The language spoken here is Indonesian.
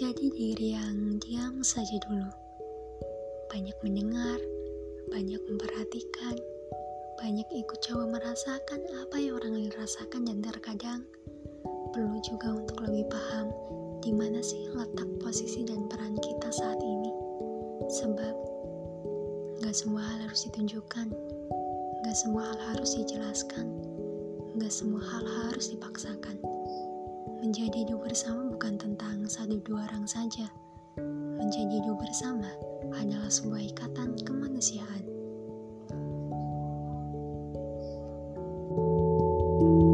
Menjadi diri yang diam saja dulu. Banyak mendengar, banyak memperhatikan, banyak ikut coba merasakan apa yang orang lain rasakan dan terkadang perlu juga untuk lebih paham di mana sih letak posisi dan peran kita saat ini. Sebab gak semua hal harus ditunjukkan, gak semua hal harus dijelaskan, gak semua hal harus dipaksakan. Menjadi hidup bersama bukan tentang satu dua orang saja. Menjadi hidup bersama adalah sebuah ikatan kemanusiaan. thank you